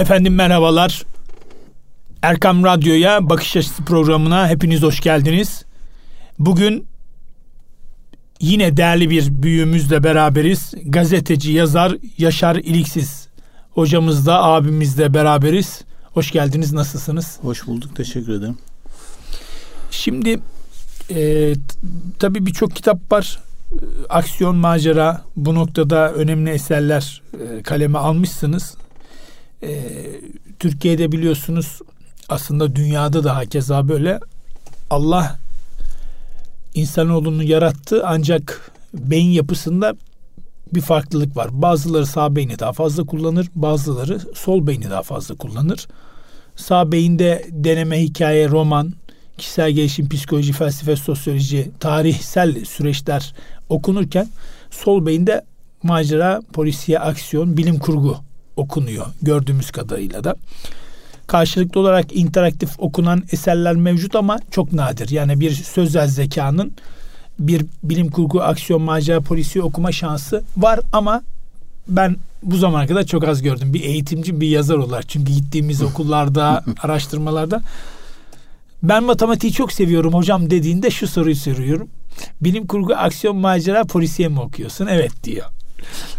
Efendim merhabalar. Erkam Radyo'ya Bakış Açısı programına hepiniz hoş geldiniz. Bugün yine değerli bir büyüğümüzle beraberiz. Gazeteci, yazar Yaşar İliksiz hocamızla, abimizle beraberiz. Hoş geldiniz, nasılsınız? Hoş bulduk, teşekkür ederim. Şimdi e, tabii birçok kitap var. Aksiyon, macera bu noktada önemli eserler e, kaleme almışsınız. E, Türkiye'de biliyorsunuz aslında dünyada da hakeza böyle Allah insanoğlunu yarattı ancak beyin yapısında bir farklılık var. Bazıları sağ beyni daha fazla kullanır, bazıları sol beyni daha fazla kullanır. Sağ beyinde deneme, hikaye, roman, kişisel gelişim, psikoloji, felsefe, sosyoloji, tarihsel süreçler okunurken sol beyinde macera, polisiye, aksiyon, bilim kurgu okunuyor gördüğümüz kadarıyla da. Karşılıklı olarak interaktif okunan eserler mevcut ama çok nadir. Yani bir sözel zekanın bir bilim kurgu, aksiyon, macera, polisi okuma şansı var ama ben bu zamana kadar çok az gördüm. Bir eğitimci, bir yazar olarak. Çünkü gittiğimiz okullarda, araştırmalarda ben matematiği çok seviyorum hocam dediğinde şu soruyu soruyorum. Bilim kurgu, aksiyon, macera, polisiye mi okuyorsun? Evet diyor.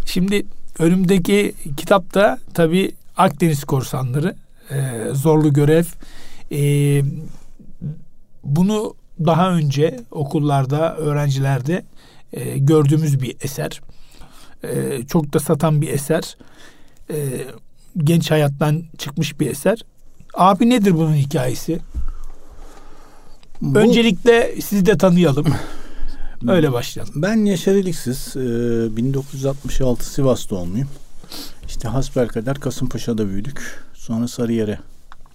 Şimdi önümdeki kitapta tabii Akdeniz Korsanları e, zorlu görev. E, bunu daha önce okullarda, öğrencilerde e, gördüğümüz bir eser. E, çok da satan bir eser. E, genç hayattan çıkmış bir eser. Abi nedir bunun hikayesi? Bu, Öncelikle sizi de tanıyalım. Öyle başlayalım. Ben Yaşar İliksiz. 1966 Sivas doğumluyum. İşte hasbelkader Kasımpaşa'da büyüdük. Sonra Sarıyer'e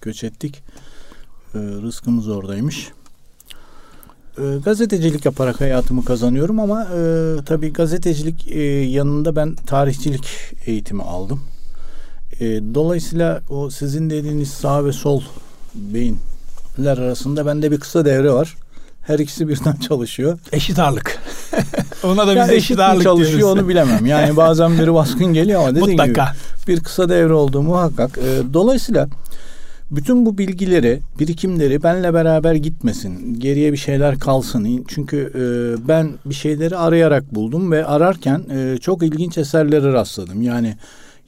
göç ettik. Rızkımız oradaymış. Gazetecilik yaparak hayatımı kazanıyorum ama e, tabii gazetecilik e, yanında ben tarihçilik eğitimi aldım. E, dolayısıyla o sizin dediğiniz sağ ve sol beyin ler arasında bende bir kısa devre var. Her ikisi birden çalışıyor. Eşit ağırlık. Ona da biz eşit, eşit ağırlık çalışıyor diyoruz. onu bilemem. Yani bazen biri baskın geliyor ama dediğim Mutlaka. gibi bir kısa devre olduğu muhakkak. Ee, dolayısıyla bütün bu bilgileri, birikimleri benle beraber gitmesin. Geriye bir şeyler kalsın. Çünkü e, ben bir şeyleri arayarak buldum ve ararken e, çok ilginç eserlere rastladım. Yani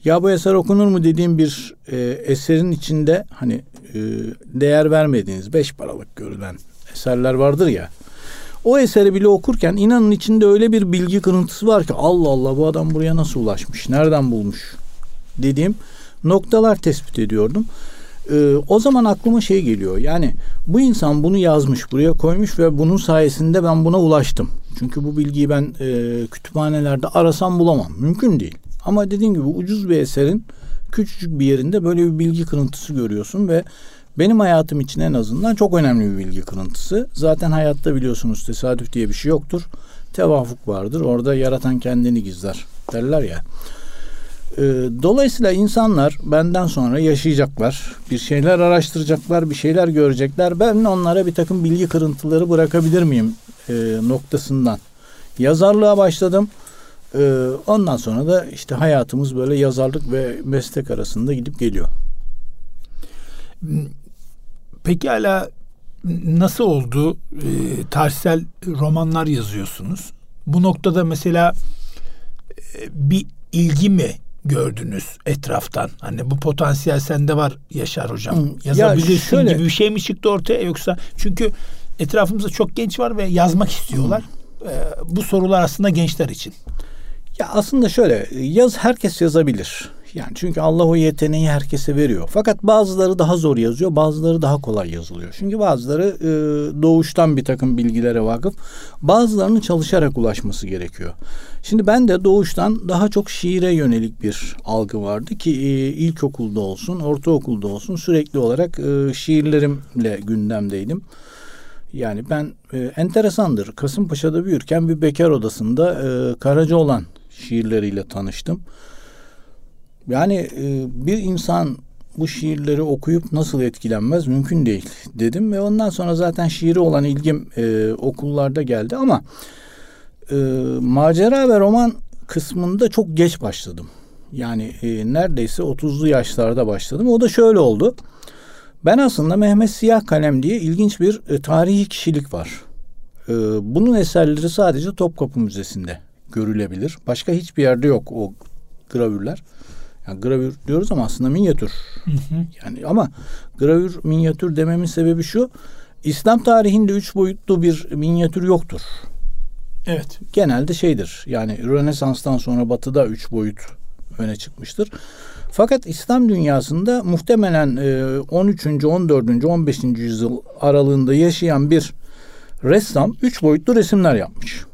ya bu eser okunur mu dediğim bir e, eserin içinde hani e, değer vermediğiniz beş paralık görülen eserler vardır ya. O eseri bile okurken inanın içinde öyle bir bilgi kırıntısı var ki Allah Allah bu adam buraya nasıl ulaşmış, nereden bulmuş dediğim noktalar tespit ediyordum. Ee, o zaman aklıma şey geliyor yani bu insan bunu yazmış buraya koymuş ve bunun sayesinde ben buna ulaştım. Çünkü bu bilgiyi ben e, kütüphanelerde arasam bulamam. Mümkün değil. Ama dediğim gibi ucuz bir eserin küçücük bir yerinde böyle bir bilgi kırıntısı görüyorsun ve benim hayatım için en azından çok önemli bir bilgi kırıntısı. Zaten hayatta biliyorsunuz tesadüf diye bir şey yoktur. Tevafuk vardır. Orada yaratan kendini gizler derler ya. Ee, dolayısıyla insanlar benden sonra yaşayacaklar. Bir şeyler araştıracaklar, bir şeyler görecekler. Ben onlara bir takım bilgi kırıntıları bırakabilir miyim e, noktasından. Yazarlığa başladım. Ee, ondan sonra da işte hayatımız böyle yazarlık ve meslek arasında gidip geliyor. Peki hala nasıl oldu? E, tarihsel romanlar yazıyorsunuz. Bu noktada mesela e, bir ilgi mi gördünüz etraftan? Hani bu potansiyel sende var Yaşar hocam. Hı, Yazabilirsin ya şöyle, gibi bir şey mi çıktı ortaya yoksa çünkü etrafımızda çok genç var ve yazmak istiyorlar. Hı. E, bu sorular aslında gençler için. Ya aslında şöyle yaz herkes yazabilir. Yani çünkü Allah o yeteneği herkese veriyor. Fakat bazıları daha zor yazıyor, bazıları daha kolay yazılıyor. Çünkü bazıları e, doğuştan bir takım bilgilere vakıf, bazılarının çalışarak ulaşması gerekiyor. Şimdi ben de doğuştan daha çok şiire yönelik bir algı vardı ki e, ilkokulda olsun, ortaokulda olsun sürekli olarak e, şiirlerimle gündemdeydim. Yani ben e, enteresandır. Kasımpaşa'da büyürken bir bekar odasında e, Karacaoğlan şiirleriyle tanıştım. Yani e, bir insan bu şiirleri okuyup nasıl etkilenmez mümkün değil dedim ve ondan sonra zaten şiiri olan ilgim e, okullarda geldi ama e, macera ve roman kısmında çok geç başladım. Yani e, neredeyse 30'lu yaşlarda başladım. O da şöyle oldu. Ben aslında Mehmet Siyah Kalem diye ilginç bir tarihi kişilik var. Bunun eserleri sadece Topkapı Müzesi'nde görülebilir. Başka hiçbir yerde yok o gravürler. Yani gravür diyoruz ama aslında minyatür. Hı hı. Yani ama gravür minyatür dememin sebebi şu. İslam tarihinde üç boyutlu bir minyatür yoktur. Evet. Genelde şeydir. Yani Rönesans'tan sonra Batı'da üç boyut öne çıkmıştır. Fakat İslam dünyasında muhtemelen 13. 14. 15. yüzyıl aralığında yaşayan bir ressam üç boyutlu resimler yapmış.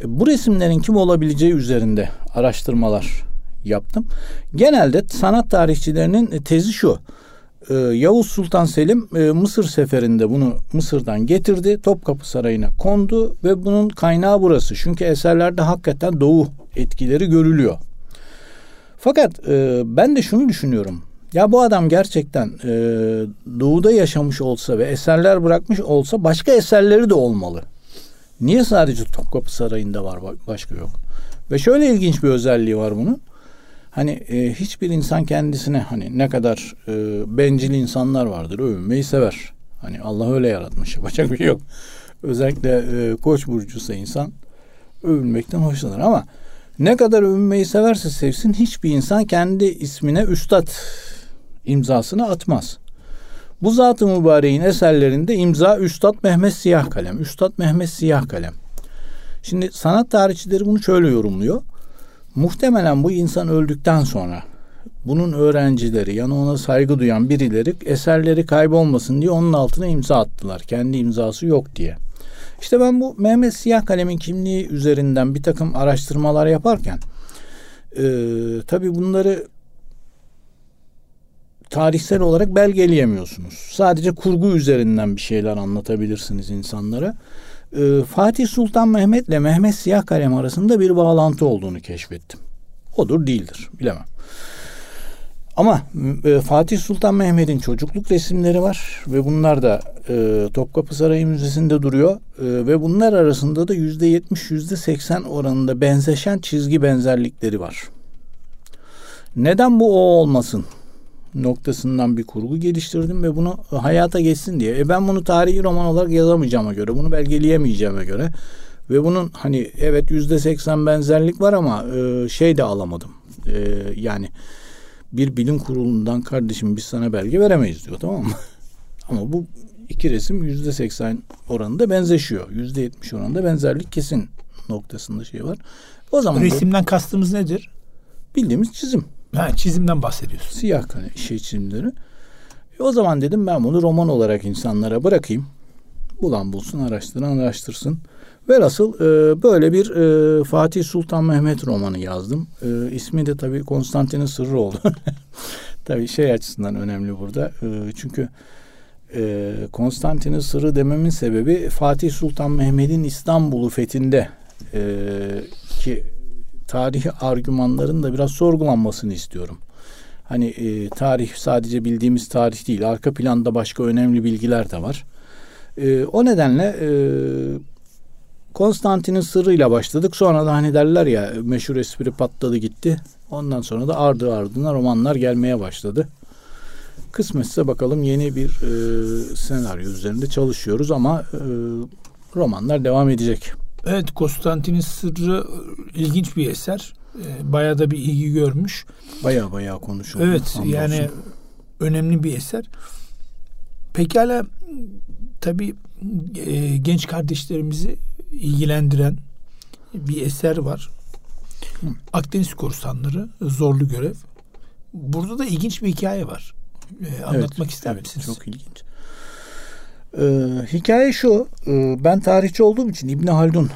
E, bu resimlerin kim olabileceği üzerinde araştırmalar yaptım. Genelde sanat tarihçilerinin tezi şu. E, Yavuz Sultan Selim e, Mısır seferinde bunu Mısır'dan getirdi. Topkapı Sarayı'na kondu ve bunun kaynağı burası. Çünkü eserlerde hakikaten doğu etkileri görülüyor. Fakat ben de şunu düşünüyorum. Ya bu adam gerçekten doğuda yaşamış olsa ve eserler bırakmış olsa başka eserleri de olmalı. Niye sadece Topkapı Sarayı'nda var başka yok? Ve şöyle ilginç bir özelliği var bunun. Hani e, hiçbir insan kendisine hani ne kadar e, bencil insanlar vardır övünmeyi sever. Hani Allah öyle yaratmış yapacak bir şey yok. Özellikle e, koç burcusa insan övünmekten hoşlanır ama ne kadar övünmeyi severse sevsin hiçbir insan kendi ismine üstad imzasını atmaz. Bu zat-ı mübareğin eserlerinde imza Üstad Mehmet Siyah Kalem. Üstad Mehmet Siyah Kalem. Şimdi sanat tarihçileri bunu şöyle yorumluyor. Muhtemelen bu insan öldükten sonra bunun öğrencileri yani ona saygı duyan birileri eserleri kaybolmasın diye onun altına imza attılar. Kendi imzası yok diye. İşte ben bu Mehmet Siyah Kalem'in kimliği üzerinden bir takım araştırmalar yaparken e, tabii bunları tarihsel olarak belgeleyemiyorsunuz. Sadece kurgu üzerinden bir şeyler anlatabilirsiniz insanlara. Ee, Fatih Sultan Mehmet ile Mehmet Siyah Kalem arasında bir bağlantı olduğunu keşfettim. Odur değildir bilemem. Ama e, Fatih Sultan Mehmet'in çocukluk resimleri var ve bunlar da e, Topkapı Sarayı Müzesi'nde duruyor e, ve bunlar arasında da yüzde yetmiş yüzde seksen oranında benzeşen çizgi benzerlikleri var. Neden bu o olmasın noktasından bir kurgu geliştirdim ve bunu hayata geçsin diye. E ben bunu tarihi roman olarak yazamayacağıma göre, bunu belgeleyemeyeceğime göre ve bunun hani evet yüzde seksen benzerlik var ama e, şey de alamadım. E, yani bir bilim kurulundan kardeşim biz sana belge veremeyiz diyor tamam mı? ama bu iki resim yüzde seksen oranında benzeşiyor. Yüzde yetmiş oranında benzerlik kesin noktasında şey var. O zaman resimden bu, kastımız nedir? Bildiğimiz çizim. Ha, çizimden bahsediyorsun. Siyah şey çizimleri. E o zaman dedim ben bunu roman olarak insanlara bırakayım. Bulan bulsun, araştıran araştırsın. Ve nasıl e, böyle bir e, Fatih Sultan Mehmet romanı yazdım. E, ismi de tabii Konstantin'in sırrı oldu. tabii şey açısından önemli burada. E, çünkü e, Konstantin'in sırrı dememin sebebi Fatih Sultan Mehmet'in İstanbul'u fethinde e, ki tarihi argümanların da biraz sorgulanmasını istiyorum. Hani e, tarih sadece bildiğimiz tarih değil, arka planda başka önemli bilgiler de var. E, o nedenle e, Konstantin'in sırrıyla başladık. Sonra da hani derler ya meşhur espri patladı gitti. Ondan sonra da ardı ardına romanlar gelmeye başladı. Kısmetse bakalım yeni bir e, senaryo üzerinde çalışıyoruz ama e, romanlar devam edecek. Evet Konstantin'in Sırrı e, ilginç bir eser. E, bayağı da bir ilgi görmüş. Bayağı bayağı konuşuldu. Evet Anlarsın. yani önemli bir eser. Pekala tabii e, genç kardeşlerimizi ilgilendiren bir eser var. Hı. Akdeniz Korsanları Zorlu Görev. Burada da ilginç bir hikaye var. E, anlatmak evet, ister evet, misiniz? Çok ilginç. Ee, hikaye şu, e, ben tarihçi olduğum için İbni Haldun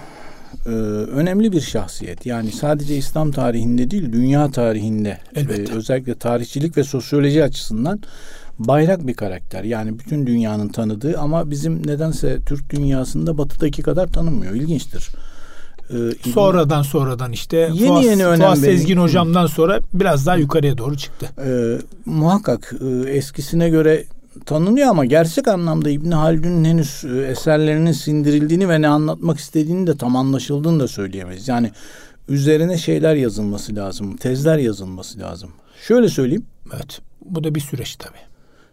e, önemli bir şahsiyet. Yani sadece İslam tarihinde değil, dünya tarihinde e, özellikle tarihçilik ve sosyoloji açısından bayrak bir karakter. Yani bütün dünyanın tanıdığı ama bizim nedense Türk dünyasında batıdaki kadar tanınmıyor. İlginçtir. Ee, sonradan sonradan işte yeni Fuat, yeni önem Fuat Sezgin hocamdan sonra biraz daha yukarıya doğru çıktı. Ee, muhakkak e, eskisine göre tanınıyor ama gerçek anlamda İbn Haldun'un henüz e, eserlerinin sindirildiğini ve ne anlatmak istediğini de tam anlaşıldığını da söyleyemeyiz. Yani üzerine şeyler yazılması lazım. Tezler yazılması lazım. Şöyle söyleyeyim. Evet. Bu da bir süreç tabii.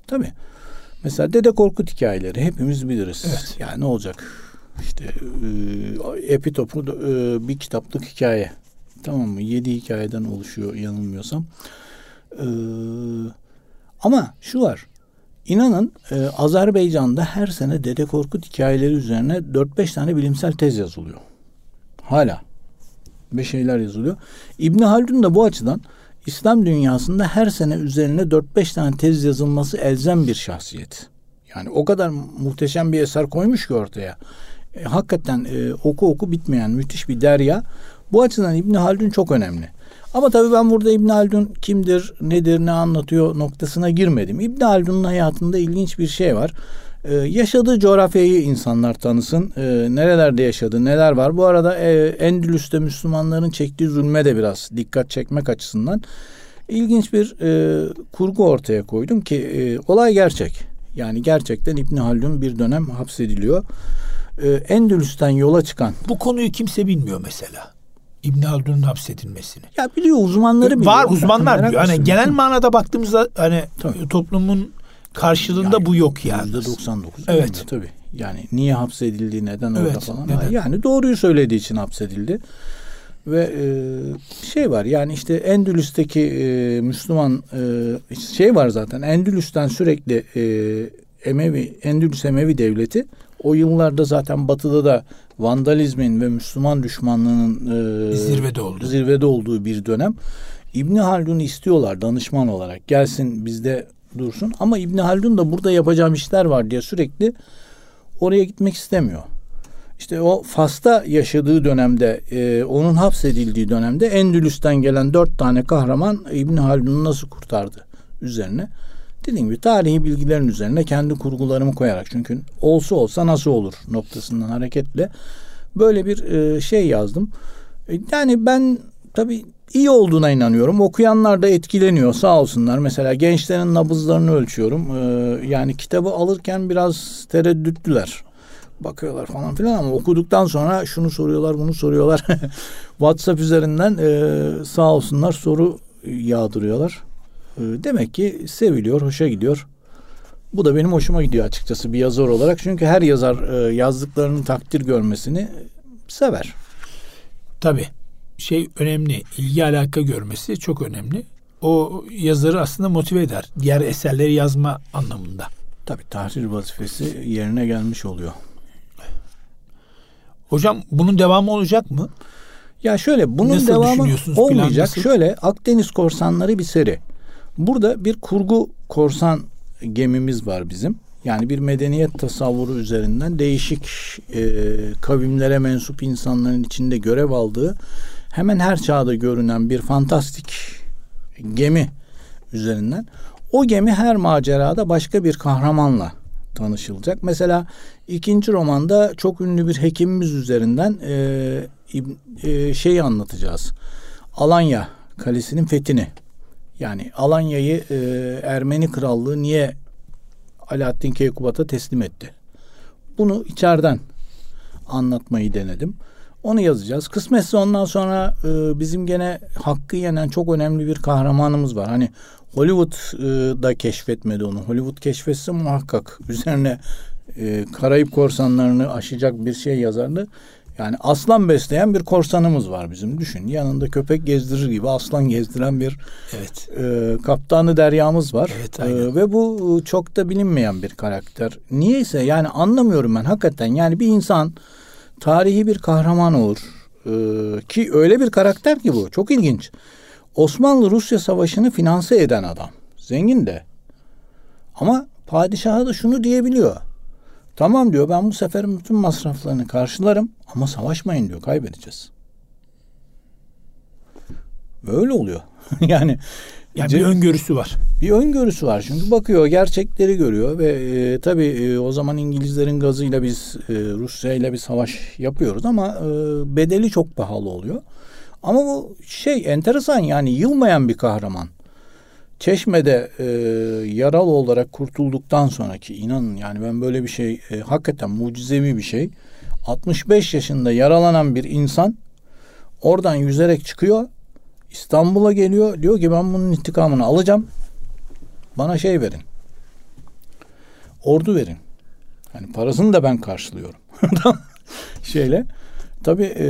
Tabii. Mesela Dede Korkut hikayeleri hepimiz biliriz. Evet. Yani ne olacak? İşte e, Epitop'u e, bir kitaplık hikaye. Tamam mı? Yedi hikayeden oluşuyor yanılmıyorsam. E, ama şu var. İnanın e, Azerbaycan'da her sene Dede Korkut hikayeleri üzerine 4-5 tane bilimsel tez yazılıyor. Hala. Ve şeyler yazılıyor. İbni Haldun da bu açıdan İslam dünyasında her sene üzerine 4-5 tane tez yazılması elzem bir şahsiyet. Yani o kadar muhteşem bir eser koymuş ki ortaya. E, hakikaten e, oku oku bitmeyen müthiş bir derya. Bu açıdan İbn Haldun çok önemli. Ama tabii ben burada İbn Haldun kimdir, nedir, ne anlatıyor noktasına girmedim. İbn Haldun'un hayatında ilginç bir şey var. Ee, yaşadığı coğrafyayı insanlar tanısın. Ee, nerelerde yaşadı, neler var. Bu arada e, Endülüs'te Müslümanların çektiği zulme de biraz dikkat çekmek açısından ilginç bir e, kurgu ortaya koydum ki e, olay gerçek. Yani gerçekten İbn Haldun bir dönem hapsediliyor. E, Endülüs'ten yola çıkan. Bu konuyu kimse bilmiyor mesela. İbn Haldun'un hapsedilmesini. Ya biliyor uzmanları biliyor. Var uzmanlar biliyor. Hani genel manada baktığımızda hani Tabii. toplumun karşılığında yani, bu yok yani. %99. Evet. Tabii. Yani niye hapsedildi, neden evet, orada falan. Neden? Yani doğruyu söylediği için hapsedildi. Ve e, şey var yani işte Endülüs'teki e, Müslüman e, şey var zaten Endülüs'ten sürekli e, Emevi Endülüs Emevi devleti o yıllarda zaten batıda da vandalizmin ve Müslüman düşmanlığının e, zirvede olduğu zirvede olduğu bir dönem. İbni Haldun'u istiyorlar danışman olarak. Gelsin bizde dursun. Ama İbni Haldun da burada yapacağım işler var diye sürekli oraya gitmek istemiyor. İşte o Fas'ta yaşadığı dönemde, e, onun hapsedildiği dönemde Endülüs'ten gelen dört tane kahraman İbni Haldun'u nasıl kurtardı üzerine. Dediğim gibi tarihi bilgilerin üzerine kendi kurgularımı koyarak çünkü olsa olsa nasıl olur noktasından hareketle böyle bir e, şey yazdım. E, yani ben tabii iyi olduğuna inanıyorum. Okuyanlar da etkileniyor sağ olsunlar. Mesela gençlerin nabızlarını ölçüyorum. Ee, yani kitabı alırken biraz tereddütlüler. Bakıyorlar falan filan ama okuduktan sonra şunu soruyorlar bunu soruyorlar. WhatsApp üzerinden e, sağ olsunlar soru yağdırıyorlar. E, demek ki seviliyor, hoşa gidiyor. Bu da benim hoşuma gidiyor açıkçası bir yazar olarak. Çünkü her yazar e, yazdıklarının takdir görmesini sever. Tabii şey önemli. ilgi alaka görmesi çok önemli. O yazarı aslında motive eder. Diğer eserleri yazma anlamında. Tabi tahrir vazifesi yerine gelmiş oluyor. Hocam bunun devamı olacak mı? Ya şöyle bunun Nasıl devamı olmayacak. Şöyle Akdeniz Korsanları bir seri. Burada bir kurgu korsan gemimiz var bizim. Yani bir medeniyet tasavvuru üzerinden değişik e, kavimlere mensup insanların içinde görev aldığı hemen her çağda görünen bir fantastik gemi üzerinden o gemi her macerada başka bir kahramanla tanışılacak. Mesela ikinci romanda çok ünlü bir hekimimiz üzerinden e, e, şeyi anlatacağız. Alanya Kalesi'nin fethini. Yani Alanya'yı e, Ermeni Krallığı niye Alaaddin Keykubat'a teslim etti? Bunu içeriden anlatmayı denedim. Onu yazacağız. Kısmetse ondan sonra e, bizim gene hakkı yenen çok önemli bir kahramanımız var. Hani Hollywood e, da keşfetmedi onu. Hollywood keşfetse muhakkak üzerine e, Karayip korsanlarını aşacak bir şey yazardı. Yani aslan besleyen bir korsanımız var bizim düşün. Yanında köpek gezdirir gibi aslan gezdiren bir evet. e, kaptanı deryamız var. Evet, e, ve bu çok da bilinmeyen bir karakter. Niyeyse yani anlamıyorum ben hakikaten. Yani bir insan tarihi bir kahraman olur. Ee, ki öyle bir karakter ki bu. Çok ilginç. Osmanlı-Rusya savaşını finanse eden adam. Zengin de. Ama padişaha da şunu diyebiliyor. Tamam diyor ben bu seferin bütün masraflarını karşılarım ama savaşmayın diyor kaybedeceğiz. Böyle oluyor. yani yani bir öngörüsü var. Bir öngörüsü var çünkü bakıyor gerçekleri görüyor ve e, tabii e, o zaman İngilizlerin gazıyla biz e, Rusya ile bir savaş yapıyoruz ama e, bedeli çok pahalı oluyor. Ama bu şey enteresan yani yılmayan bir kahraman. Çeşme'de e, yaralı olarak kurtulduktan sonraki inanın yani ben böyle bir şey e, hakikaten mucizevi bir şey. 65 yaşında yaralanan bir insan Oradan yüzerek çıkıyor. İstanbul'a geliyor. Diyor ki ben bunun intikamını alacağım. Bana şey verin. Ordu verin. Hani parasını da ben karşılıyorum. Şeyle. Tabii e,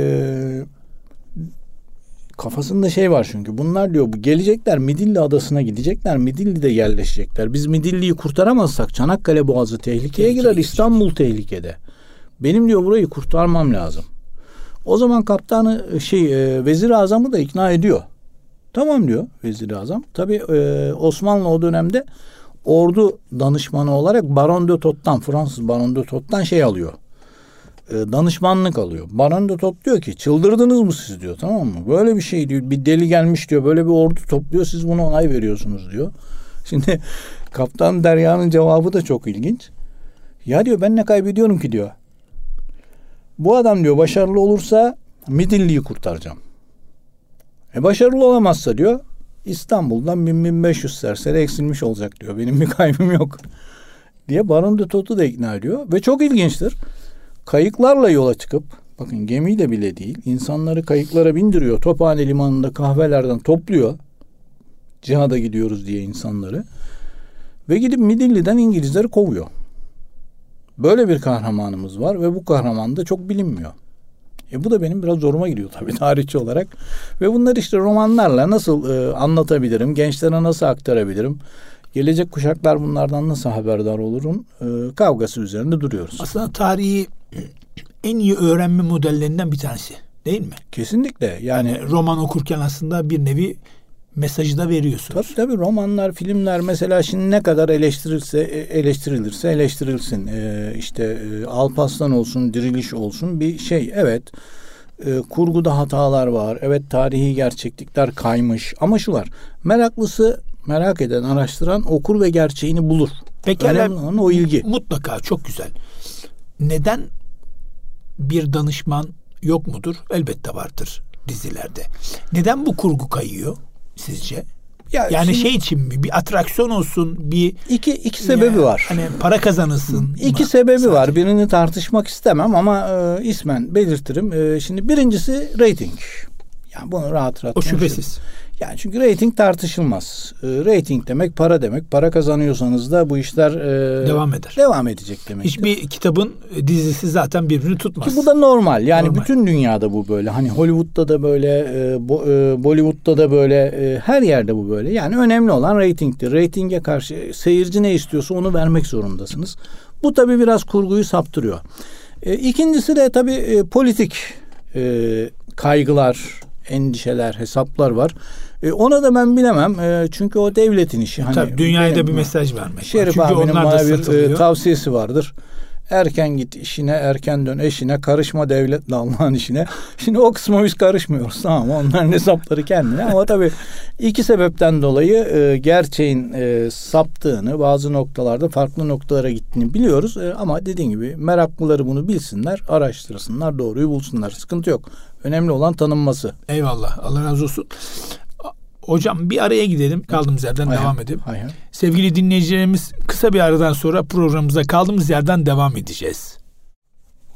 kafasında şey var çünkü. Bunlar diyor bu gelecekler Midilli adasına gidecekler. Midilli'de yerleşecekler. Biz Midilli'yi kurtaramazsak Çanakkale Boğazı tehlikeye girer. İstanbul tehlikede. Benim diyor burayı kurtarmam lazım. O zaman kaptanı şey e, vezir azamı da ikna ediyor. Tamam diyor vezir azam. Tabi e, Osmanlı o dönemde ordu danışmanı olarak Baron de Tot'tan Fransız Baron de Tot'tan şey alıyor. E, danışmanlık alıyor. Baron de Tot diyor ki çıldırdınız mı siz diyor tamam mı? Böyle bir şey diyor bir deli gelmiş diyor böyle bir ordu topluyor siz buna onay veriyorsunuz diyor. Şimdi Kaptan Derya'nın cevabı da çok ilginç. Ya diyor ben ne kaybediyorum ki diyor. Bu adam diyor başarılı olursa Midilli'yi kurtaracağım. E başarılı olamazsa diyor İstanbul'dan 1000-1500 serseri eksilmiş olacak diyor. Benim bir kaybım yok diye Baron de Tot'u da ikna ediyor. Ve çok ilginçtir. Kayıklarla yola çıkıp bakın gemiyle bile değil insanları kayıklara bindiriyor. Tophane limanında kahvelerden topluyor. Cihada gidiyoruz diye insanları. Ve gidip Midilli'den İngilizleri kovuyor. Böyle bir kahramanımız var ve bu kahraman da çok bilinmiyor. E bu da benim biraz zoruma gidiyor tabii tarihçi olarak. Ve bunları işte romanlarla nasıl e, anlatabilirim, gençlere nasıl aktarabilirim, gelecek kuşaklar bunlardan nasıl haberdar olurun e, kavgası üzerinde duruyoruz. Aslında tarihi en iyi öğrenme modellerinden bir tanesi değil mi? Kesinlikle. Yani, yani roman okurken aslında bir nevi mesajı da veriyorsunuz. Tabii tabii romanlar, filmler mesela şimdi ne kadar eleştirilse e, eleştirilirse eleştirilsin. Ee, işte e, Alpaslan olsun, Diriliş olsun bir şey. Evet. E, kurguda hatalar var. Evet tarihi gerçeklikler kaymış. Ama şu var. Meraklısı merak eden, araştıran okur ve gerçeğini bulur. Peki Önemli olan o ilgi. Mutlaka çok güzel. Neden bir danışman yok mudur? Elbette vardır dizilerde. Neden bu kurgu kayıyor? sizce? Ya yani şimdi, şey için mi? Bir atraksiyon olsun, bir iki iki sebebi ya, var. Hani para kazanılsın. İki mı? sebebi Sadece. var. Birini tartışmak istemem ama e, ismen belirtirim. E, şimdi birincisi rating. Yani bunu rahat rahat. O şüphesiz. Yani çünkü reyting tartışılmaz. E, reyting demek para demek. Para kazanıyorsanız da bu işler e, devam eder. Devam edecek demek. Hiçbir kitabın dizisi zaten birbirini tutmaz. Ki bu da normal. Yani normal. bütün dünyada bu böyle. Hani Hollywood'da da böyle, e, bo, e, Bollywood'da da böyle, e, her yerde bu böyle. Yani önemli olan reytingtir. Reytinge karşı seyirci ne istiyorsa onu vermek zorundasınız. Bu tabii biraz kurguyu saptırıyor. E, ikincisi de tabii e, politik e, kaygılar, endişeler, hesaplar var. E, ona da ben bilemem. E, çünkü o devletin işi. Hani Tabii dünyaya da bir mesaj vermek. Şerif. Çünkü abinin bana bir e, tavsiyesi vardır. Erken git işine, erken dön eşine, karışma devletle Allah'ın işine. Şimdi o kısma biz karışmıyoruz tamam Onların hesapları kendine. Ama tabii iki sebepten dolayı e, gerçeğin e, saptığını, bazı noktalarda farklı noktalara gittiğini biliyoruz. E, ama dediğim gibi meraklıları bunu bilsinler, araştırsınlar, doğruyu bulsunlar. Sıkıntı yok. Önemli olan tanınması. Eyvallah. Allah razı olsun. Hocam bir araya gidelim. Kaldığımız yerden hayır, devam edelim. Hayır. Sevgili dinleyicilerimiz kısa bir aradan sonra programımıza kaldığımız yerden devam edeceğiz.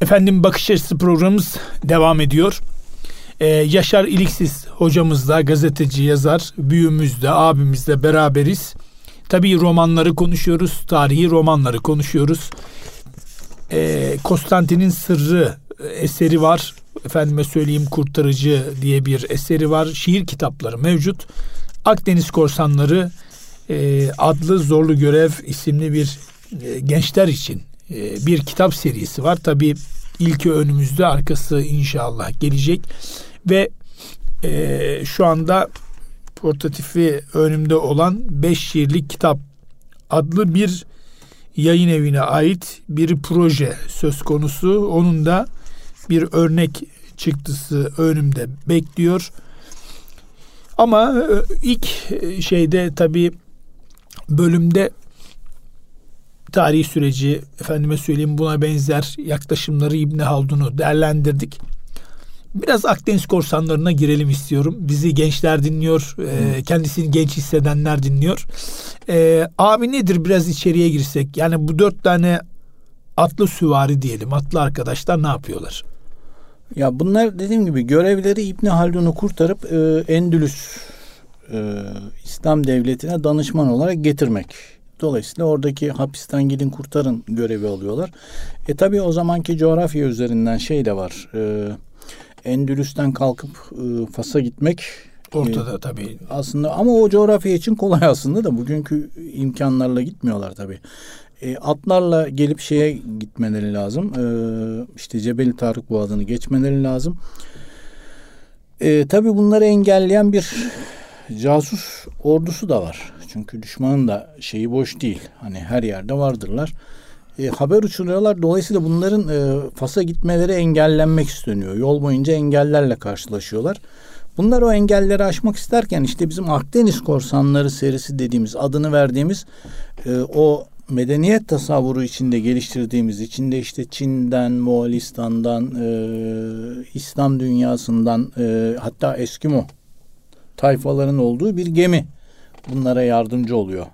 Efendim Bakış Açısı programımız devam ediyor. Ee, Yaşar İliksiz hocamızla gazeteci yazar büyüğümüzle abimizle beraberiz. Tabii romanları konuşuyoruz. Tarihi romanları konuşuyoruz. Ee, Konstantin'in Sırrı eseri var efendime söyleyeyim Kurtarıcı diye bir eseri var. Şiir kitapları mevcut. Akdeniz Korsanları e, adlı Zorlu Görev isimli bir e, gençler için e, bir kitap serisi var. Tabi ilki önümüzde arkası inşallah gelecek ve e, şu anda portatifi önümde olan beş şiirlik kitap adlı bir yayın evine ait bir proje söz konusu. Onun da bir örnek çıktısı önümde bekliyor. Ama e, ilk şeyde tabii bölümde tarih süreci efendime söyleyeyim buna benzer yaklaşımları İbn Haldun'u değerlendirdik. Biraz Akdeniz korsanlarına girelim istiyorum. Bizi gençler dinliyor, e, kendisini genç hissedenler dinliyor. E, abi nedir biraz içeriye girsek? Yani bu dört tane atlı süvari diyelim, atlı arkadaşlar ne yapıyorlar? Ya bunlar dediğim gibi görevleri İbni Haldun'u kurtarıp e, Endülüs e, İslam devletine danışman olarak getirmek. Dolayısıyla oradaki hapisten gidin kurtarın görevi alıyorlar. E tabi o zamanki coğrafya üzerinden şey de var. E, Endülüs'ten kalkıp e, Fas'a gitmek Ortada e, tabii. Aslında ama o coğrafya için kolay aslında da bugünkü imkanlarla gitmiyorlar tabii. E, atlarla gelip şeye gitmeleri lazım. E, işte Cebeli Tarık Boğazı'nı geçmeleri lazım. E, tabii bunları engelleyen bir casus ordusu da var. Çünkü düşmanın da şeyi boş değil. Hani her yerde vardırlar. E, haber uçuruyorlar. Dolayısıyla bunların e, Fas'a gitmeleri engellenmek isteniyor. Yol boyunca engellerle karşılaşıyorlar. Bunlar o engelleri aşmak isterken işte bizim Akdeniz Korsanları serisi dediğimiz adını verdiğimiz e, o medeniyet tasavvuru içinde geliştirdiğimiz içinde işte Çin'den, Moğolistan'dan, e, İslam dünyasından e, hatta Eskimo tayfaların olduğu bir gemi bunlara yardımcı oluyor.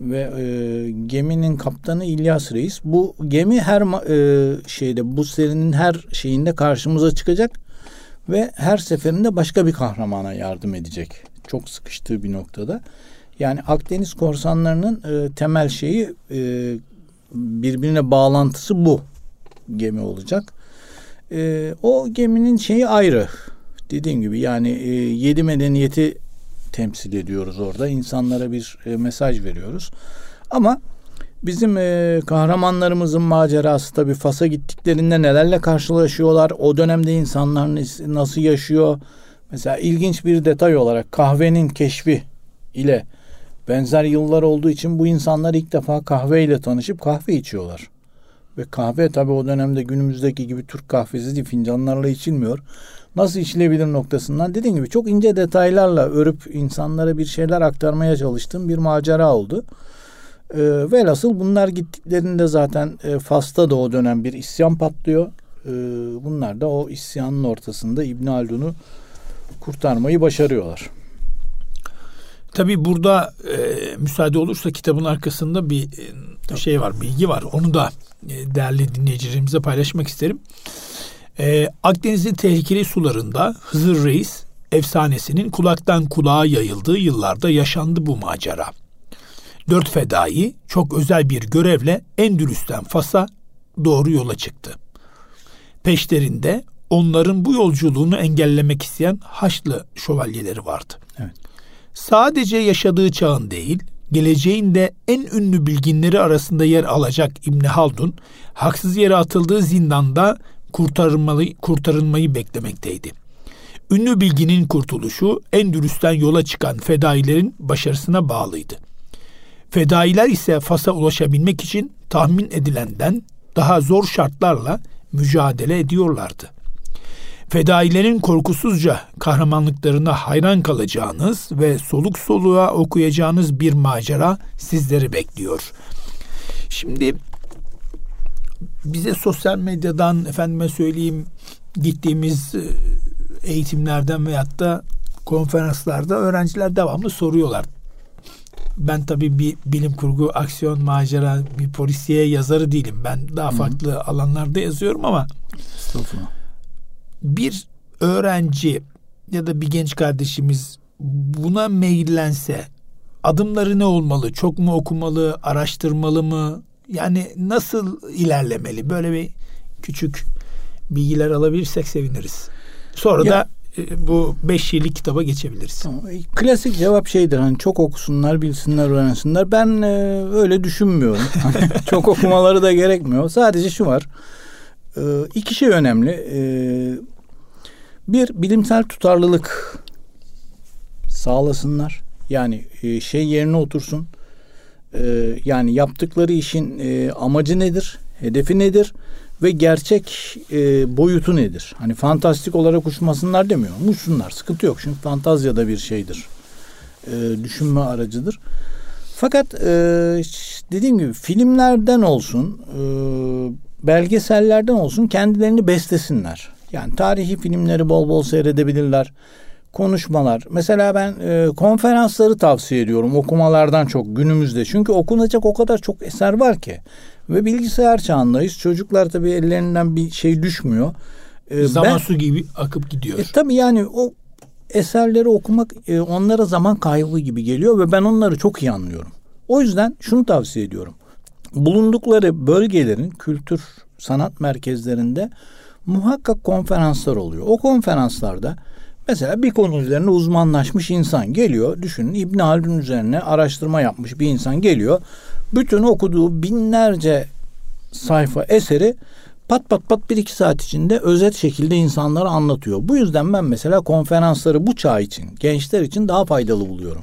Ve e, geminin kaptanı İlyas Reis. Bu gemi her e, şeyde bu serinin her şeyinde karşımıza çıkacak ve her seferinde başka bir kahramana yardım edecek. Çok sıkıştığı bir noktada. Yani Akdeniz korsanlarının e, temel şeyi e, birbirine bağlantısı bu gemi olacak. E, o geminin şeyi ayrı. Dediğim gibi yani e, yedi medeniyeti temsil ediyoruz orada. İnsanlara bir e, mesaj veriyoruz. Ama bizim e, kahramanlarımızın macerası tabii Fas'a gittiklerinde nelerle karşılaşıyorlar? O dönemde insanlar nasıl yaşıyor? Mesela ilginç bir detay olarak kahvenin keşfi ile benzer yıllar olduğu için bu insanlar ilk defa kahve ile tanışıp kahve içiyorlar. Ve kahve tabii o dönemde günümüzdeki gibi Türk kahvesi değil fincanlarla içilmiyor. Nasıl içilebilir noktasından dediğim gibi çok ince detaylarla örüp insanlara bir şeyler aktarmaya çalıştığım bir macera oldu. E, velhasıl bunlar gittiklerinde zaten e, Fas'ta da o dönem bir isyan patlıyor. E, bunlar da o isyanın ortasında İbn Haldun'u kurtarmayı başarıyorlar. Tabii burada e, müsaade olursa kitabın arkasında bir e, şey var, bilgi var. Onu da e, değerli dinleyicilerimize paylaşmak isterim. E, Akdeniz'in tehlikeli sularında Hızır Reis efsanesinin kulaktan kulağa yayıldığı yıllarda yaşandı bu macera. Dört fedai çok özel bir görevle Endülüs'ten Fas'a doğru yola çıktı. Peşlerinde onların bu yolculuğunu engellemek isteyen Haçlı şövalyeleri vardı. Evet. Sadece yaşadığı çağın değil, geleceğin de en ünlü bilginleri arasında yer alacak İbni Haldun, haksız yere atıldığı zindanda kurtarılmayı, kurtarılmayı beklemekteydi. Ünlü bilginin kurtuluşu Endülüs'ten yola çıkan fedailerin başarısına bağlıydı. Fedailer ise Fas'a ulaşabilmek için tahmin edilenden daha zor şartlarla mücadele ediyorlardı. Fedailerin korkusuzca kahramanlıklarına hayran kalacağınız ve soluk soluğa okuyacağınız bir macera sizleri bekliyor. Şimdi bize sosyal medyadan efendime söyleyeyim gittiğimiz e, eğitimlerden veyahut da konferanslarda öğrenciler devamlı soruyorlar. Ben tabii bir bilim kurgu, aksiyon, macera, bir polisiye yazarı değilim. Ben daha farklı Hı-hı. alanlarda yazıyorum ama bir öğrenci ya da bir genç kardeşimiz buna meyillense adımları ne olmalı? Çok mu okumalı, araştırmalı mı? Yani nasıl ilerlemeli? Böyle bir küçük bilgiler alabilirsek seviniriz. Sonra ya, da bu beş şiirlik kitaba geçebiliriz. Tamam. Klasik cevap şeydir hani çok okusunlar, bilsinler, öğrensinler. Ben e, öyle düşünmüyorum. Hani çok okumaları da gerekmiyor. Sadece şu var. E, iki şey önemli. E, bir bilimsel tutarlılık sağlasınlar. Yani e, şey yerine otursun e, yani yaptıkları işin e, amacı nedir, hedefi nedir ve gerçek e, boyutu nedir? Hani fantastik olarak uçmasınlar demiyor. Uçsunlar sıkıntı yok çünkü fantazya da bir şeydir. E, düşünme aracıdır. Fakat e, dediğim gibi filmlerden olsun, e, belgesellerden olsun kendilerini beslesinler. Yani tarihi filmleri bol bol seyredebilirler konuşmalar. Mesela ben e, konferansları tavsiye ediyorum okumalardan çok günümüzde. Çünkü okunacak o kadar çok eser var ki. Ve bilgisayar çağındayız. Çocuklar tabii ellerinden bir şey düşmüyor. e, zaman ben, su gibi akıp gidiyor. E, tabii yani o eserleri okumak e, onlara zaman kaybı gibi geliyor ve ben onları çok iyi anlıyorum. O yüzden şunu tavsiye ediyorum. Bulundukları bölgelerin kültür sanat merkezlerinde muhakkak konferanslar oluyor. O konferanslarda mesela bir konu üzerine uzmanlaşmış insan geliyor. Düşünün İbn Haldun üzerine araştırma yapmış bir insan geliyor. Bütün okuduğu binlerce sayfa eseri pat pat pat bir iki saat içinde özet şekilde insanlara anlatıyor. Bu yüzden ben mesela konferansları bu çağ için, gençler için daha faydalı buluyorum.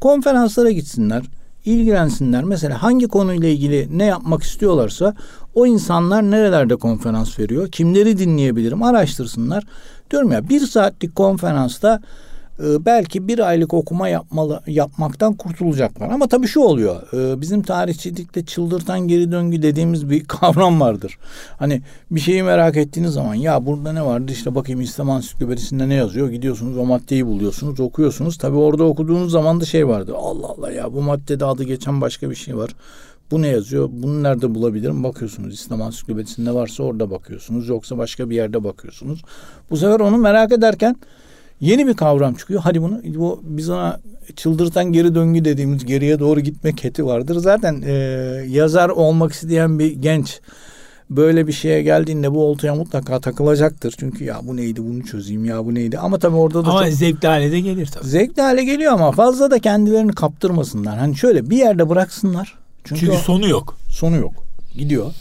Konferanslara gitsinler, ilgilensinler. Mesela hangi konuyla ilgili ne yapmak istiyorlarsa o insanlar nerelerde konferans veriyor, kimleri dinleyebilirim araştırsınlar. Diyorum ya bir saatlik konferansta belki bir aylık okuma yapmalı yapmaktan kurtulacaklar. Ama tabii şu oluyor. E, bizim tarihçilikte çıldırtan geri döngü dediğimiz bir kavram vardır. Hani bir şeyi merak ettiğiniz zaman ya burada ne vardı işte bakayım İslam Ansiklopedisinde ne yazıyor? Gidiyorsunuz o maddeyi buluyorsunuz, okuyorsunuz. Tabii orada okuduğunuz zaman da şey vardı. Allah Allah ya bu maddede adı geçen başka bir şey var. Bu ne yazıyor? Bunu nerede bulabilirim? Bakıyorsunuz İslam Ansiklopedisinde varsa orada bakıyorsunuz. Yoksa başka bir yerde bakıyorsunuz. Bu sefer onu merak ederken Yeni bir kavram çıkıyor. Hadi bunu bu biz ona çıldırtan geri döngü dediğimiz geriye doğru gitme keti vardır. Zaten e, yazar olmak isteyen bir genç böyle bir şeye geldiğinde bu oltaya mutlaka takılacaktır. Çünkü ya bu neydi bunu çözeyim ya bu neydi. Ama tabii orada da ama çok... zevkli hale de gelir tabii. Zevkli hale geliyor ama fazla da kendilerini kaptırmasınlar. Hani şöyle bir yerde bıraksınlar. Çünkü, Çünkü sonu yok. Sonu yok. Gidiyor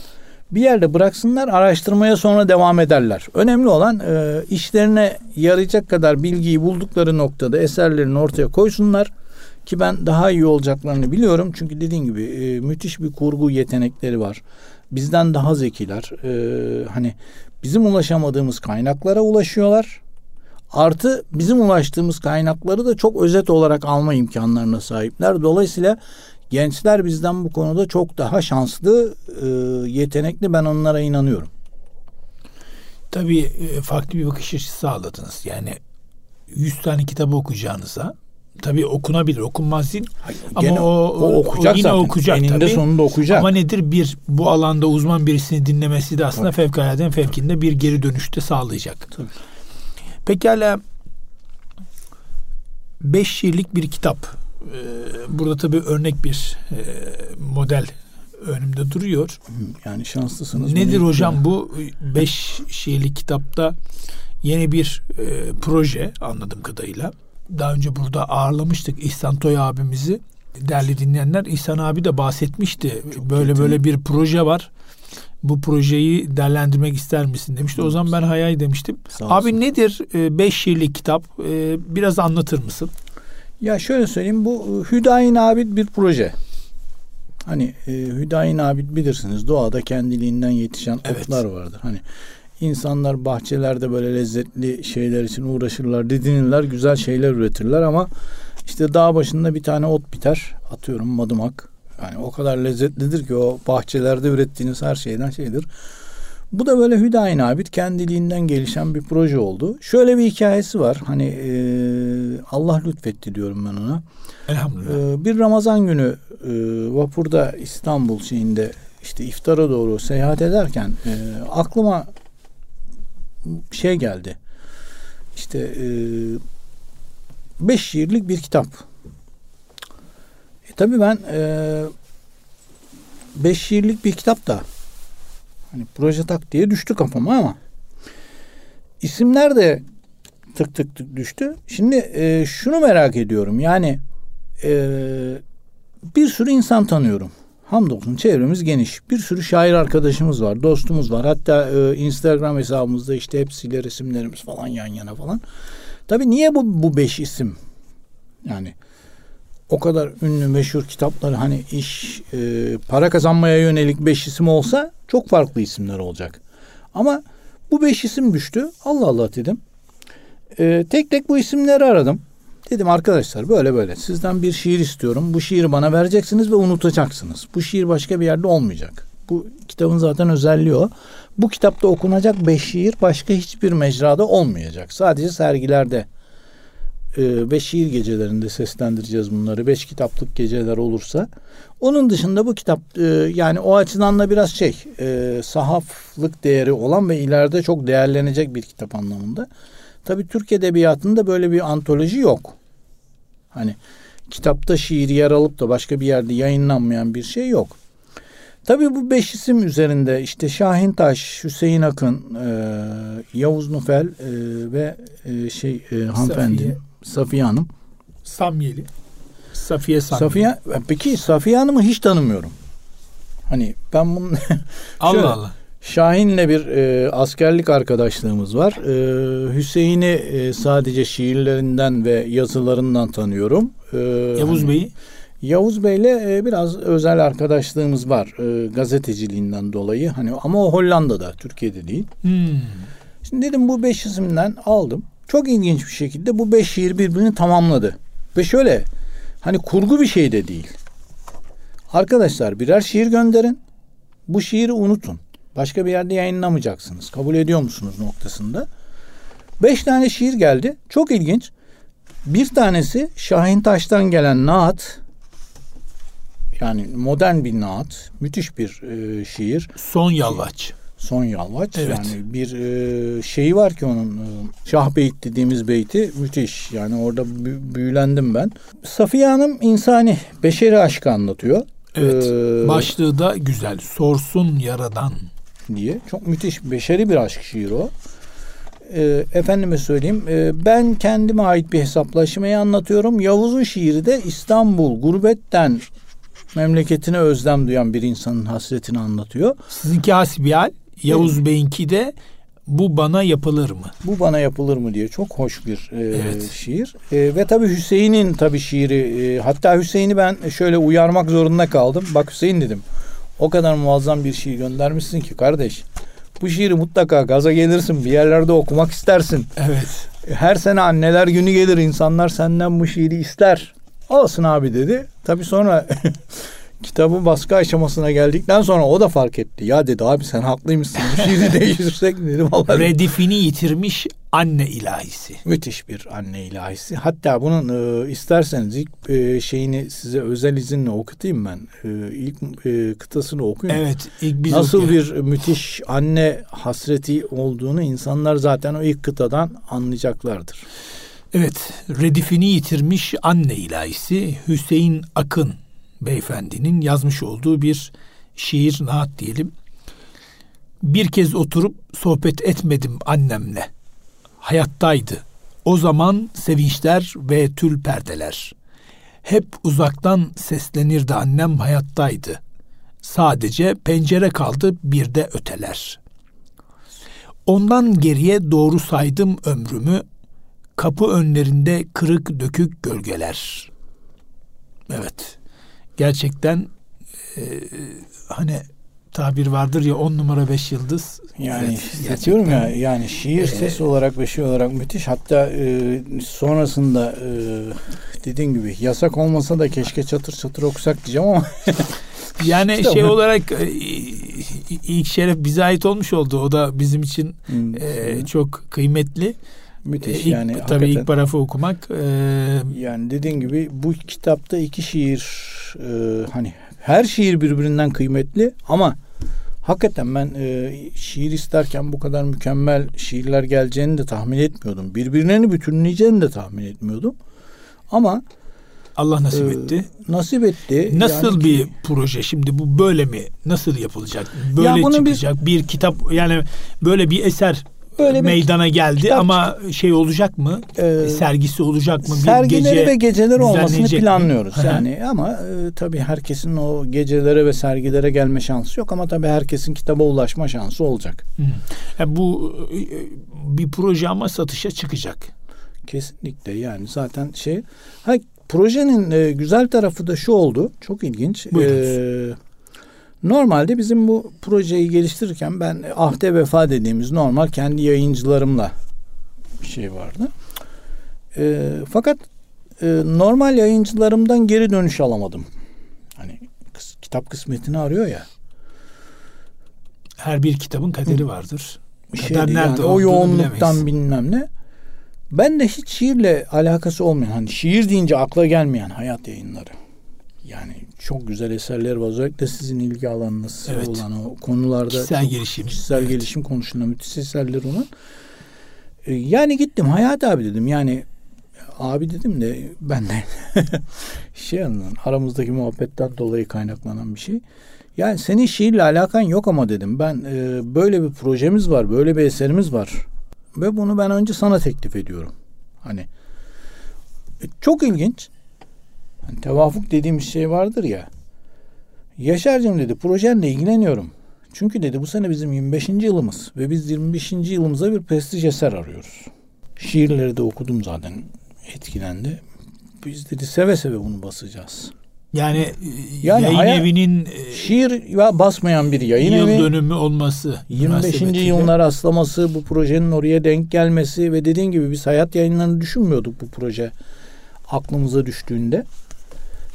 bir yerde bıraksınlar araştırmaya sonra devam ederler. Önemli olan e, işlerine yarayacak kadar bilgiyi buldukları noktada eserlerini ortaya koysunlar ki ben daha iyi olacaklarını biliyorum. Çünkü dediğim gibi e, müthiş bir kurgu yetenekleri var. Bizden daha zekiler. E, hani bizim ulaşamadığımız kaynaklara ulaşıyorlar. Artı bizim ulaştığımız kaynakları da çok özet olarak alma imkanlarına sahipler. Dolayısıyla Gençler bizden bu konuda çok daha şanslı, e, yetenekli. Ben onlara inanıyorum. Tabii e, farklı bir bakış açısı sağladınız. Yani 100 tane kitabı okuyacağınıza tabii okunabilir, okunmaz değil. Ama gene, o, o okuyacak o yine zaten. okuyacak Eninde tabii. sonunda okuyacak. Ama nedir? Bir, bu alanda uzman birisini dinlemesi de aslında tabii. fevkaladen fevkinde bir geri dönüşte sağlayacak. Tabii. Pekala beş şiirlik bir kitap ee, burada tabii örnek bir e, model önümde duruyor. Yani şanslısınız. Nedir hocam ya. bu beş şiirlik kitapta yeni bir e, proje anladığım kadarıyla. Daha önce burada ağırlamıştık İhsan Toy abimizi. Değerli dinleyenler İhsan abi de bahsetmişti. Çok böyle kötü. böyle bir proje var. Bu projeyi değerlendirmek ister misin demişti. O zaman ben hayal demiştim. Abi nedir e, beş şiirlik kitap? E, biraz anlatır mısın? Ya şöyle söyleyeyim bu e, Hüdayin Abid bir proje. Hani e, Hüdayin Abid bilirsiniz doğada kendiliğinden yetişen evet. otlar vardır. Hani insanlar bahçelerde böyle lezzetli şeyler için uğraşırlar, didinirler, güzel şeyler üretirler ama işte dağ başında bir tane ot biter. Atıyorum madımak. Yani o kadar lezzetlidir ki o bahçelerde ürettiğiniz her şeyden şeydir. Bu da böyle Hüdayin Abid kendiliğinden gelişen bir proje oldu. Şöyle bir hikayesi var. Hani e, Allah lütfetti diyorum ben ona. Elhamdülillah. E, bir Ramazan günü e, vapurda İstanbul şeyinde işte iftara doğru seyahat ederken e, aklıma şey geldi. İşte e, beş şiirlik bir kitap. E, tabii ben e, beş şiirlik bir kitap da Hani proje tak diye düştü kafama ama isimler de tık tık tık düştü. Şimdi e, şunu merak ediyorum. Yani e, bir sürü insan tanıyorum. Hamdolsun çevremiz geniş. Bir sürü şair arkadaşımız var, dostumuz var. Hatta e, Instagram hesabımızda işte hepsiyle resimlerimiz falan yan yana falan. Tabii niye bu bu beş isim? Yani o kadar ünlü meşhur kitapları hani iş e, para kazanmaya yönelik beş isim olsa çok farklı isimler olacak. Ama bu beş isim düştü. Allah Allah dedim. E, tek tek bu isimleri aradım. Dedim arkadaşlar böyle böyle sizden bir şiir istiyorum. Bu şiiri bana vereceksiniz ve unutacaksınız. Bu şiir başka bir yerde olmayacak. Bu kitabın zaten özelliği o. Bu kitapta okunacak beş şiir başka hiçbir mecrada olmayacak. Sadece sergilerde e, ve şiir gecelerinde seslendireceğiz bunları. Beş kitaplık geceler olursa. Onun dışında bu kitap e, yani o açıdan da biraz şey e, sahaflık değeri olan ve ileride çok değerlenecek bir kitap anlamında. Tabii Türk Edebiyatı'nda böyle bir antoloji yok. Hani kitapta şiir yer alıp da başka bir yerde yayınlanmayan bir şey yok. Tabii bu beş isim üzerinde işte Şahin Taş, Hüseyin Akın, e, Yavuz Nufel e, ve e, şey e, hanımefendi Safiye. Safiye Hanım. Samyeli. Safiye Samyeli. Safiye, peki Safiye Hanım'ı hiç tanımıyorum. Hani ben bunu Allah Allah. Şahin'le bir e, askerlik arkadaşlığımız var. E, Hüseyin'i e, sadece şiirlerinden ve yazılarından tanıyorum. E, Yavuz hani, Bey'i? Yavuz Bey'le e, biraz özel arkadaşlığımız var e, gazeteciliğinden dolayı. Hani ama o Hollanda'da, Türkiye'de değil. Hmm. Şimdi dedim bu beş isimden aldım. Çok ilginç bir şekilde bu beş şiir birbirini tamamladı. Ve şöyle hani kurgu bir şey de değil. Arkadaşlar birer şiir gönderin. Bu şiiri unutun. Başka bir yerde yayınlamayacaksınız. Kabul ediyor musunuz noktasında. Beş tane şiir geldi. Çok ilginç. Bir tanesi Şahin Taş'tan gelen Naat. Yani modern bir naat. Müthiş bir e, şiir. Son Yalvaç. Son Yalvaç. Evet. Yani bir e, şeyi var ki onun e, Şah Beyt dediğimiz beyti müthiş. Yani orada büyülendim ben. Safiye Hanım insani, beşeri aşkı anlatıyor. Evet. Ee, başlığı da güzel. Sorsun yaradan diye. Çok müthiş beşeri bir aşk şiiri o. E, efendime söyleyeyim e, ben kendime ait bir hesaplaşmayı anlatıyorum. Yavuz'un şiiri de İstanbul gurbetten memleketine özlem duyan bir insanın hasretini anlatıyor. Sizinki hasbihal, Yavuz evet. Bey'inki de bu bana yapılır mı? Bu bana yapılır mı diye çok hoş bir e, evet. şiir. E, ve tabii Hüseyin'in tabii şiiri e, hatta Hüseyin'i ben şöyle uyarmak zorunda kaldım. Bak Hüseyin dedim. O kadar muazzam bir şiir göndermişsin ki kardeş. Bu şiiri mutlaka gaza gelirsin bir yerlerde okumak istersin. Evet. Her sene anneler günü gelir insanlar senden bu şiiri ister. Olsun abi dedi. Tabii sonra kitabın baskı aşamasına geldikten sonra o da fark etti. Ya dedi abi sen haklıymışsın. Bu şiiri değiştirsek dedim. Vallahi. Redifini yitirmiş anne ilahisi. Müthiş bir anne ilahisi. Hatta bunun e, isterseniz ilk e, şeyini size özel izinle okutayım ben. E, ilk e, kıtasını okuyun. Evet. Ilk biz Nasıl okuyalım. bir müthiş anne hasreti olduğunu insanlar zaten o ilk kıtadan anlayacaklardır. Evet, redifini yitirmiş anne ilahisi Hüseyin Akın beyefendinin yazmış olduğu bir şiir naat diyelim. Bir kez oturup sohbet etmedim annemle. Hayattaydı. O zaman sevinçler ve tül perdeler. Hep uzaktan seslenirdi annem hayattaydı. Sadece pencere kaldı bir de öteler. Ondan geriye doğru saydım ömrümü. Kapı önlerinde kırık dökük gölgeler. Evet gerçekten e, hani tabir vardır ya on numara beş yıldız. Yani evet, diyorum ya yani şiir ses olarak ve şey olarak müthiş. Hatta e, sonrasında e, dediğin gibi yasak olmasa da keşke çatır çatır okusak diyeceğim ama yani işte şey o. olarak e, ilk şeref bize ait olmuş oldu. O da bizim için hmm. e, çok kıymetli. Müthiş ilk, yani. Tabii ilk parafı okumak. E, yani dediğin gibi bu kitapta iki şiir e, hani her şiir birbirinden kıymetli ama hakikaten ben e, şiir isterken bu kadar mükemmel şiirler geleceğini de tahmin etmiyordum. Birbirlerini bütünleyeceğini de tahmin etmiyordum. Ama Allah nasip e, etti. Nasip etti. Nasıl yani bir ki, proje şimdi bu böyle mi? Nasıl yapılacak? Böyle ya çıkacak bir, bir kitap yani böyle bir eser Böyle meydana geldi kitap, ama şey olacak mı? E, sergisi olacak mı? Sergileri bir gece ve geceler olmasını planlıyoruz mi? yani ama e, tabii herkesin o gecelere ve sergilere gelme şansı yok ama tabii herkesin kitaba ulaşma şansı olacak. Yani bu e, bir proje ama satışa çıkacak. Kesinlikle yani zaten şey ha projenin e, güzel tarafı da şu oldu. Çok ilginç. Buyurunuz. E, Normalde bizim bu projeyi geliştirirken ben ahde vefa dediğimiz normal kendi yayıncılarımla bir şey vardı. E, fakat e, normal yayıncılarımdan geri dönüş alamadım. Hani kıs, kitap kısmetini arıyor ya. Her bir kitabın kaderi vardır. Bir şey nerede yani, o yoğunluktan bilemeyiz. bilmem ne. Ben de hiç şiirle alakası olmayan, hani şiir deyince akla gelmeyen hayat yayınları. Yani çok güzel eserler var. Özellikle sizin ilgi alanınız evet. olan o konularda. Kişisel gelişim. Kişisel evet. gelişim konusunda müthiş eserler olan. Ee, yani gittim Hayat abi dedim. Yani abi dedim de ben de şey anladım. Aramızdaki muhabbetten dolayı kaynaklanan bir şey. Yani senin şiirle alakan yok ama dedim. Ben e, böyle bir projemiz var, böyle bir eserimiz var. Ve bunu ben önce sana teklif ediyorum. Hani e, çok ilginç. Hani tevafuk dediğimiz şey vardır ya. Yaşar'cığım dedi projenle ilgileniyorum. Çünkü dedi bu sene bizim 25. yılımız ve biz 25. yılımıza bir prestij eser arıyoruz. Şiirleri de okudum zaten etkilendi. Biz dedi seve seve bunu basacağız. Yani, yani yayın hayal, evinin e, şiir basmayan bir yayın yıl evi. Dönümü olması. 25. yılına rastlaması, bu projenin oraya denk gelmesi ve dediğin gibi biz hayat yayınlarını düşünmüyorduk bu proje aklımıza düştüğünde.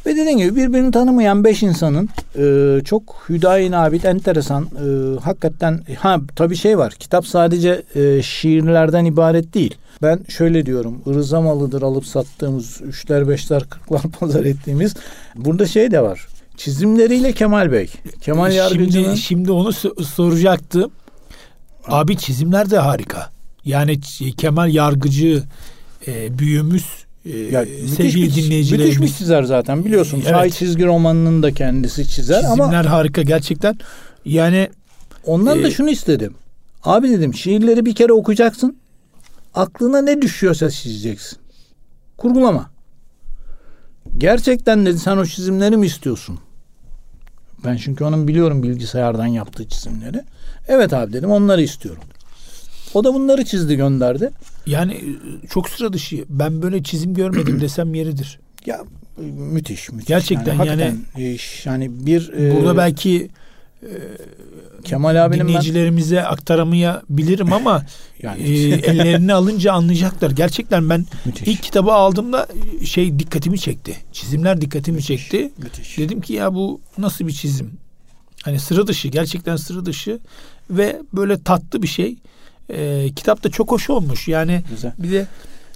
Ve dediğim gibi birbirini tanımayan beş insanın e, çok hüdayi nabit, enteresan, e, hakikaten ha tabii şey var. Kitap sadece e, şiirlerden ibaret değil. Ben şöyle diyorum. Rıza malıdır alıp sattığımız üçler, beşler, kırklar pazar ettiğimiz. Burada şey de var. Çizimleriyle Kemal Bey. Kemal Yargıcı'nın... Şimdi, şimdi onu soracaktım. Abi çizimler de harika. Yani Kemal Yargıcı e, büyüğümüz ee, ya, sevgili dinleyicilerimiz. Müthiş bir çizer zaten biliyorsun. Evet. Şahit çizgi romanının da kendisi çizer Çizimler ama. harika gerçekten. Yani. Ondan e, da şunu istedim. Abi dedim şiirleri bir kere okuyacaksın. Aklına ne düşüyorsa çizeceksin. Kurgulama. Gerçekten dedi sen o çizimleri mi istiyorsun? Ben çünkü onun biliyorum bilgisayardan yaptığı çizimleri. Evet abi dedim onları istiyorum. O da bunları çizdi gönderdi. Yani e, çok sıra dışı. Ben böyle çizim görmedim desem yeridir. Ya müthiş müthiş. Gerçekten yani yani, e, yani bir e, burada belki e, Kemal abinin dinleyicilerimize ben, aktaramayabilirim ama yani e, ellerini alınca anlayacaklar. Gerçekten ben müthiş. ilk kitabı aldığımda şey dikkatimi çekti. Çizimler dikkatimi müthiş, çekti. Müthiş. Dedim ki ya bu nasıl bir çizim? Hani sıra dışı, gerçekten sıra dışı ve böyle tatlı bir şey. E, kitap da çok hoş olmuş. Yani Güzel. bir de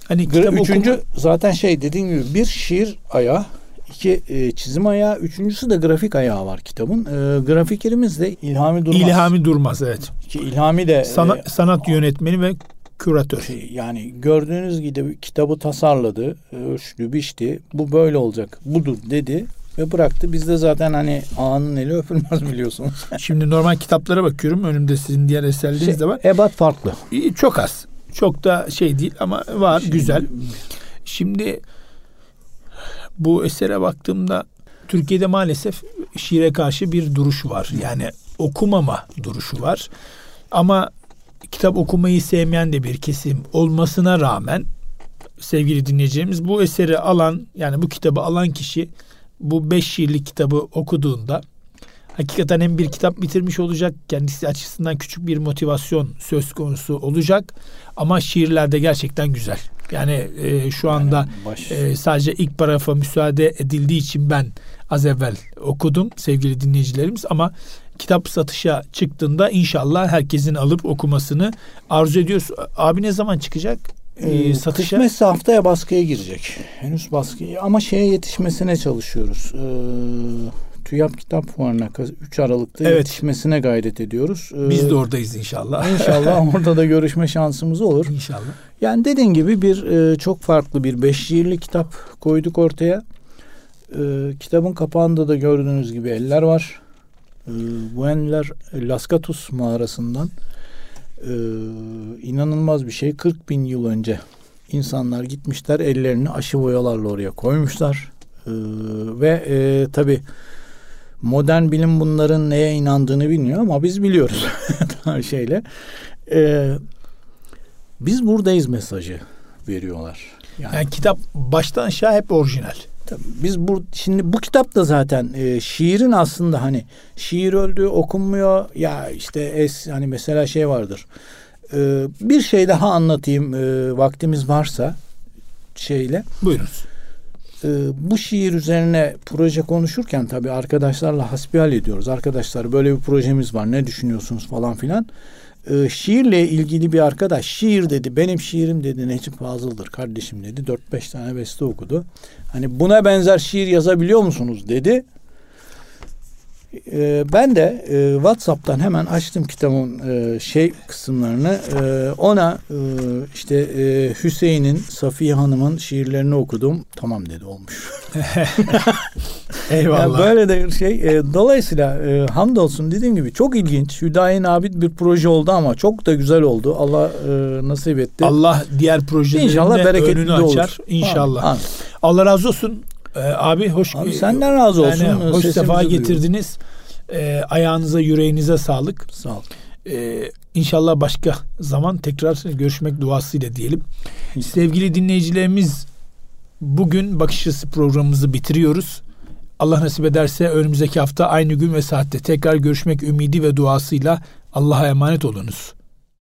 hani kitap üçüncü okuma... zaten şey dediğim gibi bir şiir ayağı iki e, çizim ayağı, üçüncüsü de grafik ayağı var kitabın. E, grafikerimiz de İlhami Durmaz. İlhami Durmaz evet. Ki İlhami de sanat, e, sanat yönetmeni ve küratör. Şey, yani gördüğünüz gibi kitabı tasarladı, ölçtü, biçti. Bu böyle olacak, budur dedi ve bıraktı. Biz de zaten hani ağanın eli öpülmez biliyorsunuz. Şimdi normal kitaplara bakıyorum. Önümde sizin diğer eserleriniz şey, de var. Ebat farklı. Çok az. Çok da şey değil ama var Şimdi, güzel. Şimdi bu esere baktığımda Türkiye'de maalesef şiire karşı bir duruş var. Yani okumama duruşu var. Ama kitap okumayı sevmeyen de bir kesim olmasına rağmen sevgili dinleyicilerimiz bu eseri alan yani bu kitabı alan kişi bu beş şiirlik kitabı okuduğunda hakikaten hem bir kitap bitirmiş olacak kendisi açısından küçük bir motivasyon söz konusu olacak ama şiirler de gerçekten güzel. Yani e, şu anda yani baş... e, sadece ilk parafa müsaade edildiği için ben az evvel okudum sevgili dinleyicilerimiz ama kitap satışa çıktığında inşallah herkesin alıp okumasını arzu ediyoruz. Abi ne zaman çıkacak? E, satışa. Kısmetse haftaya baskıya girecek. Henüz baskıya ama şeye yetişmesine çalışıyoruz. E, TÜYAP Kitap Fuarı'na 3 Aralık'ta evet. yetişmesine gayret ediyoruz. Ee, Biz de oradayız inşallah. İnşallah orada da görüşme şansımız olur. İnşallah. Yani dediğin gibi bir e, çok farklı bir beş şiirli kitap koyduk ortaya. E, kitabın kapağında da gördüğünüz gibi eller var. E, bu eller Laskatus mağarasından e, inanılmaz bir şey. 40 bin yıl önce insanlar gitmişler ellerini aşı boyalarla oraya koymuşlar. E, ve e, tabi modern bilim bunların neye inandığını bilmiyor ama biz biliyoruz şeyle. E, biz buradayız mesajı veriyorlar. Yani, yani kitap baştan aşağı hep orijinal. Tabii biz bu şimdi bu kitap da zaten e, şiirin aslında hani şiir öldü okunmuyor ya işte es hani mesela şey vardır. E, bir şey daha anlatayım e, vaktimiz varsa şeyle. Buyurunuz. E, bu şiir üzerine proje konuşurken tabii arkadaşlarla hasbihal ediyoruz. Arkadaşlar böyle bir projemiz var ne düşünüyorsunuz falan filan. E, şiirle ilgili bir arkadaş şiir dedi benim şiirim dedi Necip Fazıl'dır kardeşim dedi 4-5 tane beste okudu. Hani buna benzer şiir yazabiliyor musunuz dedi. E, ben de e, WhatsApp'tan hemen açtım kitabın e, şey kısımlarını e, ona e, işte e, Hüseyin'in Safiye Hanım'ın şiirlerini okudum. Tamam dedi olmuş. Eyvallah. Yani böyle de şey e, dolayısıyla e, hamdolsun dediğim gibi çok ilginç. Hüdayi Nabit bir proje oldu ama çok da güzel oldu. Allah e, nasip etti. Allah diğer projelerinde İnşallah bereketli önünü açar. Olur. İnşallah. Amin. Allah razı olsun. Ee, abi hoş abi senden razı olsun. Yani, hoş sefa getirdiniz. Ee, ayağınıza yüreğinize sağlık. Sağ ol. Ee, inşallah başka zaman tekrar görüşmek duasıyla diyelim. Sevgili dinleyicilerimiz bugün bakış açısı programımızı bitiriyoruz. Allah nasip ederse önümüzdeki hafta aynı gün ve saatte tekrar görüşmek ümidi ve duasıyla Allah'a emanet olunuz.